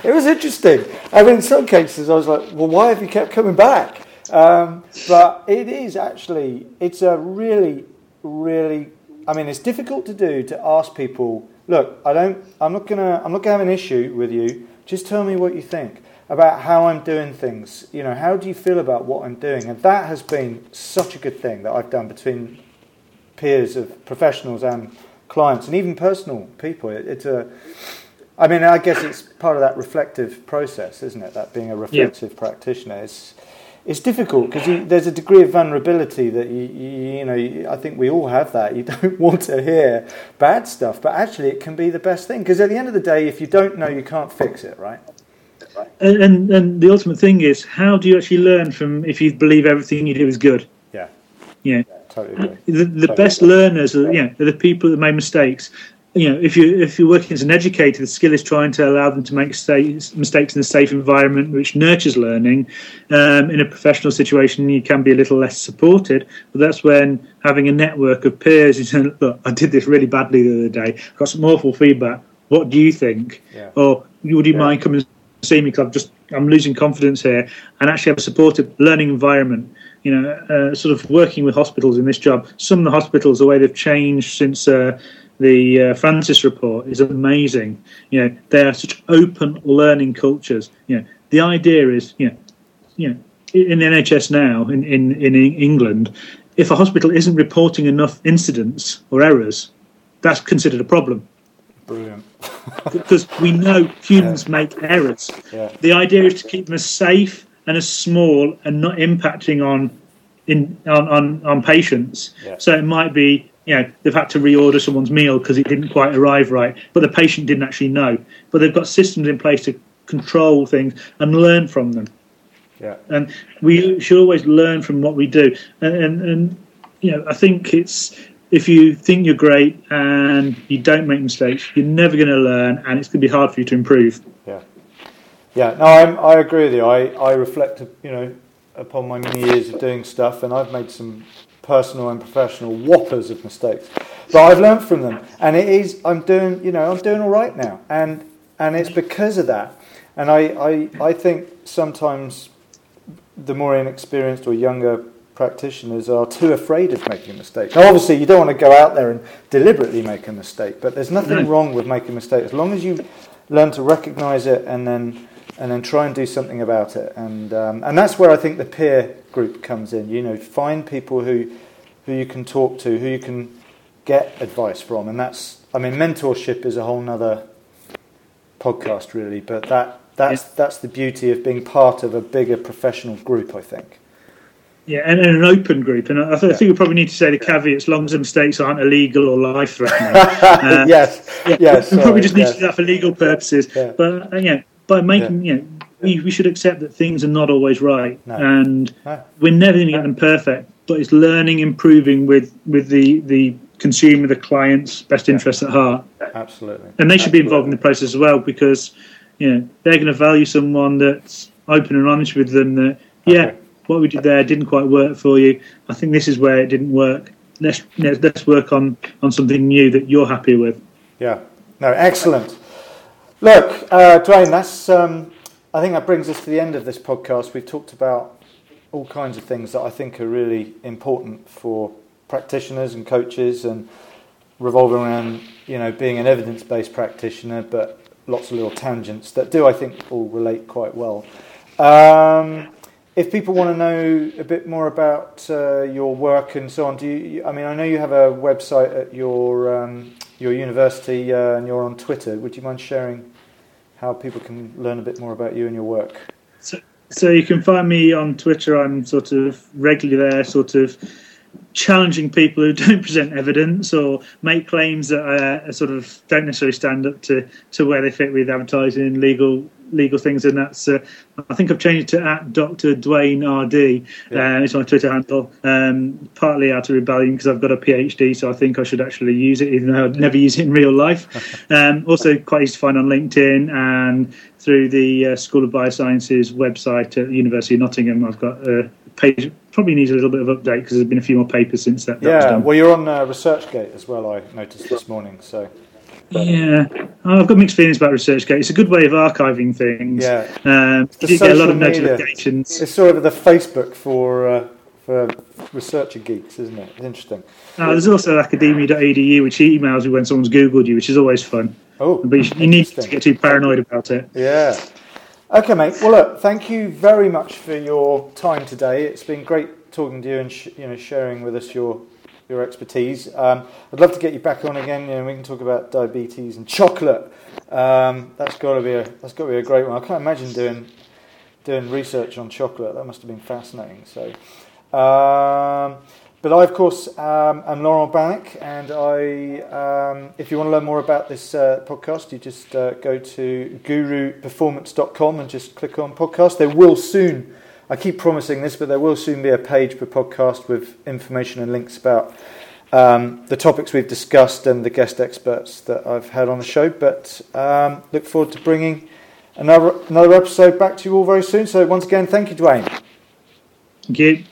it was interesting. I mean, in some cases, I was like, Well, why have you kept coming back? Um, but it is actually, it's a really, really, I mean, it's difficult to do to ask people, Look, I don't, I'm not gonna, I'm not gonna have an issue with you. Just tell me what you think about how I'm doing things. You know, how do you feel about what I'm doing? And that has been such a good thing that I've done between peers of professionals and clients, and even personal people. It, it's a, I mean, I guess it's part of that reflective process, isn't it? That being a reflective yeah. practitioner. It's, it's difficult because there's a degree of vulnerability that you, you, you know. I think we all have that. You don't want to hear bad stuff, but actually, it can be the best thing because at the end of the day, if you don't know, you can't fix it, right? And, and, and the ultimate thing is, how do you actually learn from if you believe everything you do is good? Yeah. Yeah. yeah totally agree. The, the totally best agree. learners are, you know, are the people that make mistakes. You know, if you if you're working as an educator, the skill is trying to allow them to make mistakes in a safe environment which nurtures learning. Um, in a professional situation, you can be a little less supported, but that's when having a network of peers is look, I did this really badly the other day. I got some awful feedback. What do you think? Yeah. Or would you yeah. mind coming to see me because I'm just I'm losing confidence here, and actually have a supportive learning environment. You know, uh, sort of working with hospitals in this job. Some of the hospitals, the way they've changed since uh, the uh, Francis report is amazing. You know, they are such open learning cultures. You know, the idea is, you know, you know, in the NHS now in, in, in England, if a hospital isn't reporting enough incidents or errors, that's considered a problem. Brilliant. because we know humans yeah. make errors. Yeah. The idea is to keep them as safe and as small and not impacting on in on on, on patients. Yeah. So it might be you know they've had to reorder someone's meal because it didn't quite arrive right, but the patient didn't actually know. But they've got systems in place to control things and learn from them. Yeah. And we should always learn from what we do. And, and, and you know, I think it's if you think you're great and you don't make mistakes, you're never going to learn, and it's going to be hard for you to improve. Yeah, yeah. No, I'm, I agree with you. I, I reflect, you know, upon my many years of doing stuff, and I've made some personal and professional whoppers of mistakes, but I've learned from them, and it is I'm doing, you know, I'm doing all right now, and and it's because of that. And I, I, I think sometimes the more inexperienced or younger practitioners are too afraid of making a mistake. Now, obviously, you don't want to go out there and deliberately make a mistake, but there's nothing mm. wrong with making a mistake. As long as you learn to recognise it and then and then try and do something about it. And um, and that's where I think the peer group comes in. You know, find people who who you can talk to, who you can get advice from, and that's I mean, mentorship is a whole other podcast, really. But that that's yeah. that's the beauty of being part of a bigger professional group. I think. Yeah, and, and, an open group. And I, th- I, think we probably need to say the caveat as long as the mistakes aren't illegal or life threatening. uh, yes, yeah, yes. We probably just need yes. to do that for legal purposes. Yeah. But, uh, yeah, by making, yeah. you know, we, we should accept that things are not always right. No. And no. we're never going to get them perfect. But it's learning, improving with, with the, the consumer, the client's best interest at heart. Absolutely. And they should Absolutely. be involved in the process as well because, you know, they're going to value someone that's open and honest with them that, yeah, okay what we did there didn't quite work for you. I think this is where it didn't work. Let's let's work on on something new that you're happy with. Yeah. No. Excellent. Look, uh, Duane. That's. Um, I think that brings us to the end of this podcast. We've talked about all kinds of things that I think are really important for practitioners and coaches, and revolving around you know being an evidence-based practitioner, but lots of little tangents that do I think all relate quite well. Um, if people want to know a bit more about uh, your work and so on, do you? I mean, I know you have a website at your um, your university uh, and you're on Twitter. Would you mind sharing how people can learn a bit more about you and your work? So, so you can find me on Twitter. I'm sort of regularly there, sort of challenging people who don't present evidence or make claims that uh, sort of don't necessarily stand up to, to where they fit with advertising, legal legal things, and that's uh, I think I've changed it to at Dr. Duane RD. Yeah. Uh, it's my Twitter handle. Um, partly out of rebellion because I've got a PhD, so I think I should actually use it, even though I'd never use it in real life. um, also, quite easy to find on LinkedIn and through the uh, School of Biosciences website at the University of Nottingham. I've got a page. Probably needs a little bit of update because there's been a few more papers since that. Yeah, that well, you're on uh, ResearchGate as well. I noticed this morning. So yeah, oh, I've got mixed feelings about ResearchGate. It's a good way of archiving things. Yeah, um, you get a lot of notifications. It's sort of the Facebook for uh, for researcher geeks, isn't it? It's interesting. Uh, there's also academia.edu, which emails you when someone's googled you, which is always fun. Oh, but you, you need to get too paranoid about it. Yeah. Okay, mate. Well, look, thank you very much for your time today. It's been great talking to you and sh- you know sharing with us your your expertise. Um, I'd love to get you back on again. You know, we can talk about diabetes and chocolate. Um, that's got to be a that's got to be a great one. I can't imagine doing doing research on chocolate. That must have been fascinating. So, um, but I of course um, am Laurent Bannock, and I um, if you want to learn more about this uh, podcast, you just uh, go to guruperformance.com and just click on podcast. There will soon I keep promising this, but there will soon be a page per podcast with information and links about um, the topics we've discussed and the guest experts that I've had on the show. But um, look forward to bringing another another episode back to you all very soon. So once again, thank you, Duane. Thank you.